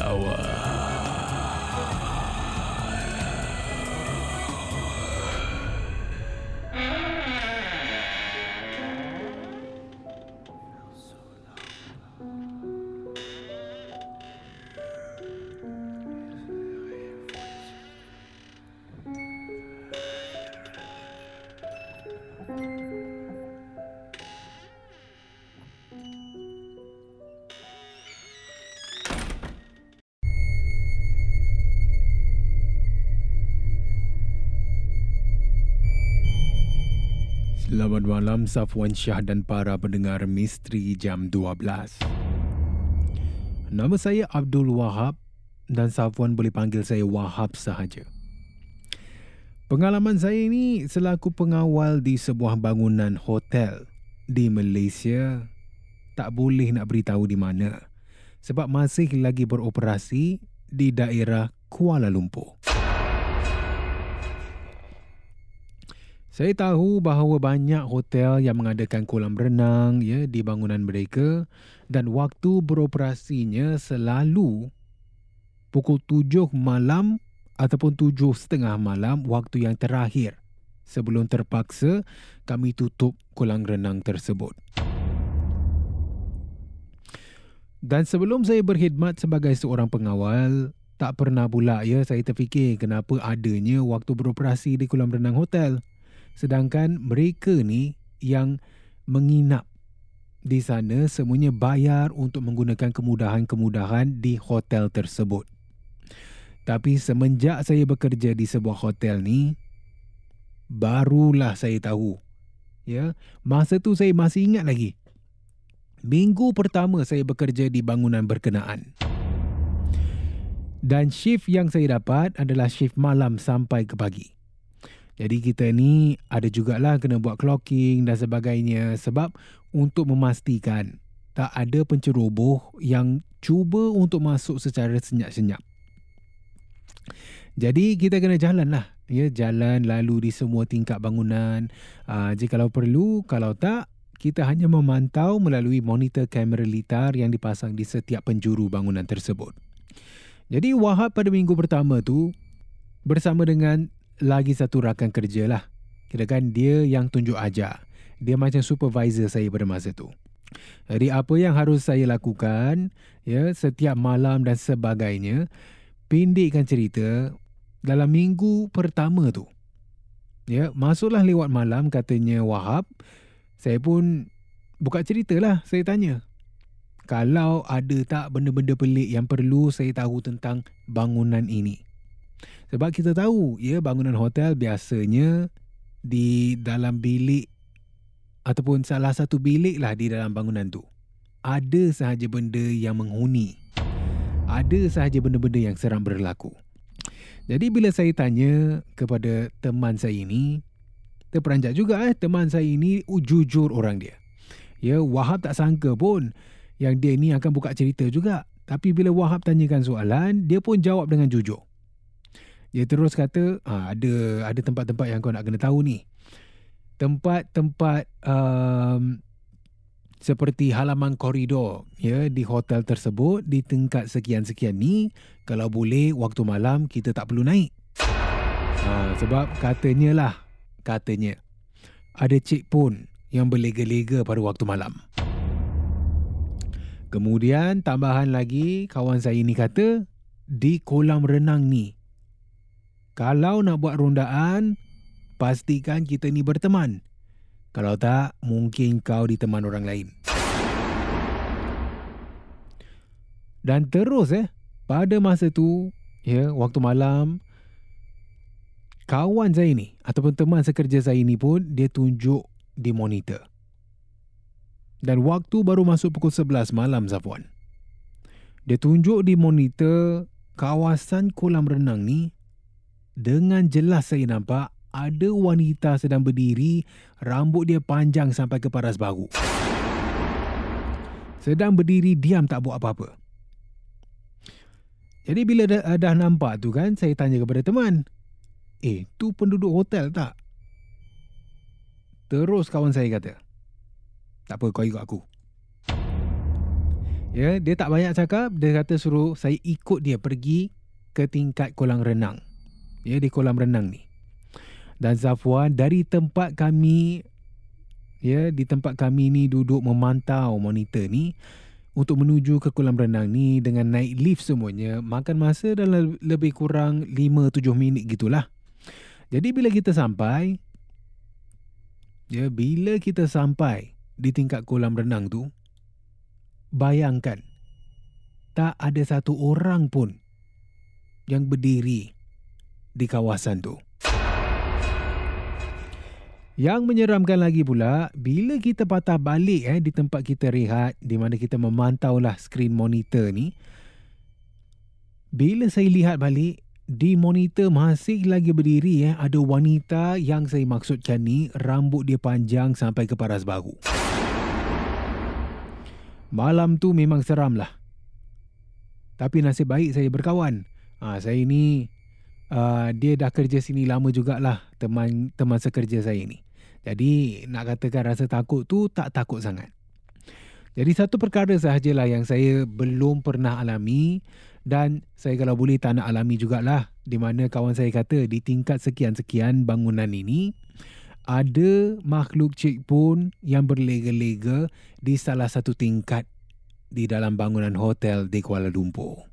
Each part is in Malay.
lawan. Selamat malam Safwan Syah dan para pendengar Misteri Jam 12. Nama saya Abdul Wahab dan Safwan boleh panggil saya Wahab sahaja. Pengalaman saya ini selaku pengawal di sebuah bangunan hotel di Malaysia tak boleh nak beritahu di mana sebab masih lagi beroperasi di daerah Kuala Lumpur. Saya tahu bahawa banyak hotel yang mengadakan kolam renang ya di bangunan mereka dan waktu beroperasinya selalu pukul 7 malam ataupun 7.30 malam waktu yang terakhir sebelum terpaksa kami tutup kolam renang tersebut. Dan sebelum saya berkhidmat sebagai seorang pengawal, tak pernah pula ya saya terfikir kenapa adanya waktu beroperasi di kolam renang hotel. Sedangkan mereka ni yang menginap di sana semuanya bayar untuk menggunakan kemudahan-kemudahan di hotel tersebut. Tapi semenjak saya bekerja di sebuah hotel ni, barulah saya tahu. Ya, masa tu saya masih ingat lagi. Minggu pertama saya bekerja di bangunan berkenaan. Dan shift yang saya dapat adalah shift malam sampai ke pagi. Jadi kita ni ada jugalah kena buat clocking dan sebagainya sebab untuk memastikan tak ada penceroboh yang cuba untuk masuk secara senyap-senyap. Jadi kita kena jalan lah. Ya, jalan lalu di semua tingkat bangunan. Aa, jika kalau perlu, kalau tak, kita hanya memantau melalui monitor kamera litar yang dipasang di setiap penjuru bangunan tersebut. Jadi Wahab pada minggu pertama tu bersama dengan lagi satu rakan kerja lah. Kira kan dia yang tunjuk ajar. Dia macam supervisor saya pada masa tu. Jadi apa yang harus saya lakukan ya setiap malam dan sebagainya pendekkan cerita dalam minggu pertama tu. Ya, masuklah lewat malam katanya Wahab. Saya pun buka ceritalah, saya tanya. Kalau ada tak benda-benda pelik yang perlu saya tahu tentang bangunan ini. Sebab kita tahu, ya bangunan hotel biasanya di dalam bilik ataupun salah satu bilik lah di dalam bangunan tu. Ada sahaja benda yang menghuni. Ada sahaja benda-benda yang seram berlaku. Jadi bila saya tanya kepada teman saya ini, terperanjat juga eh teman saya ini jujur orang dia. Ya, Wahab tak sangka pun yang dia ni akan buka cerita juga. Tapi bila Wahab tanyakan soalan, dia pun jawab dengan jujur. Dia terus kata, ah, ada ada tempat-tempat yang kau nak kena tahu ni. Tempat-tempat um, seperti halaman koridor ya di hotel tersebut di tingkat sekian-sekian ni kalau boleh waktu malam kita tak perlu naik. Ha, sebab katanya lah katanya ada cik pun yang berlega-lega pada waktu malam. Kemudian tambahan lagi kawan saya ni kata di kolam renang ni kalau nak buat rondaan pastikan kita ni berteman. Kalau tak, mungkin kau diteman orang lain. Dan terus eh, pada masa tu, ya, waktu malam, kawan saya ni ataupun teman sekerja saya ni pun dia tunjuk di monitor. Dan waktu baru masuk pukul 11 malam Zafwan. Dia tunjuk di monitor kawasan kolam renang ni dengan jelas saya nampak ada wanita sedang berdiri, rambut dia panjang sampai ke paras bahu. Sedang berdiri diam tak buat apa-apa. Jadi bila dah, dah nampak tu kan, saya tanya kepada teman. Eh, tu penduduk hotel tak? Terus kawan saya kata. Tak apa, kau ikut aku. Ya, dia tak banyak cakap. Dia kata suruh saya ikut dia pergi ke tingkat kolam renang. Ya, di kolam renang ni dan Zafwan dari tempat kami ya di tempat kami ni duduk memantau monitor ni untuk menuju ke kolam renang ni dengan naik lift semuanya makan masa dalam lebih kurang 5-7 minit gitulah. Jadi bila kita sampai ya bila kita sampai di tingkat kolam renang tu bayangkan tak ada satu orang pun yang berdiri di kawasan tu. Yang menyeramkan lagi pula, bila kita patah balik eh, di tempat kita rehat, di mana kita memantau lah skrin monitor ni, bila saya lihat balik, di monitor masih lagi berdiri eh, ada wanita yang saya maksudkan ni, rambut dia panjang sampai ke paras bahu. Malam tu memang seram lah. Tapi nasib baik saya berkawan. Ha, saya ni, uh, dia dah kerja sini lama jugalah, teman teman sekerja saya ni. Jadi nak katakan rasa takut tu tak takut sangat. Jadi satu perkara sahajalah yang saya belum pernah alami dan saya kalau boleh tak nak alami jugalah di mana kawan saya kata di tingkat sekian-sekian bangunan ini ada makhluk cik pun yang berlega-lega di salah satu tingkat di dalam bangunan hotel di Kuala Lumpur.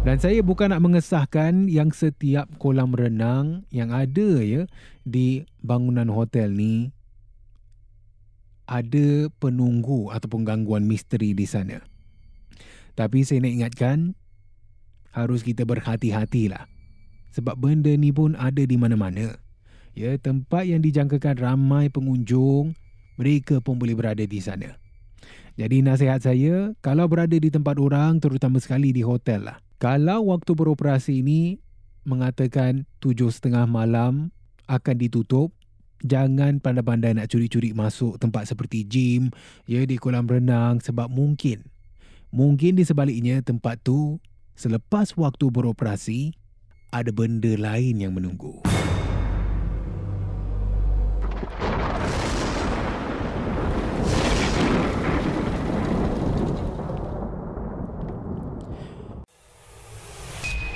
Dan saya bukan nak mengesahkan yang setiap kolam renang yang ada ya di bangunan hotel ni ada penunggu ataupun gangguan misteri di sana. Tapi saya nak ingatkan harus kita berhati-hatilah. Sebab benda ni pun ada di mana-mana. Ya, tempat yang dijangkakan ramai pengunjung, mereka pun boleh berada di sana. Jadi nasihat saya, kalau berada di tempat orang, terutama sekali di hotel lah, kalau waktu beroperasi ini mengatakan tujuh setengah malam akan ditutup, jangan pandai-pandai nak curi-curi masuk tempat seperti gym, ya di kolam renang sebab mungkin mungkin di sebaliknya tempat tu selepas waktu beroperasi ada benda lain yang menunggu.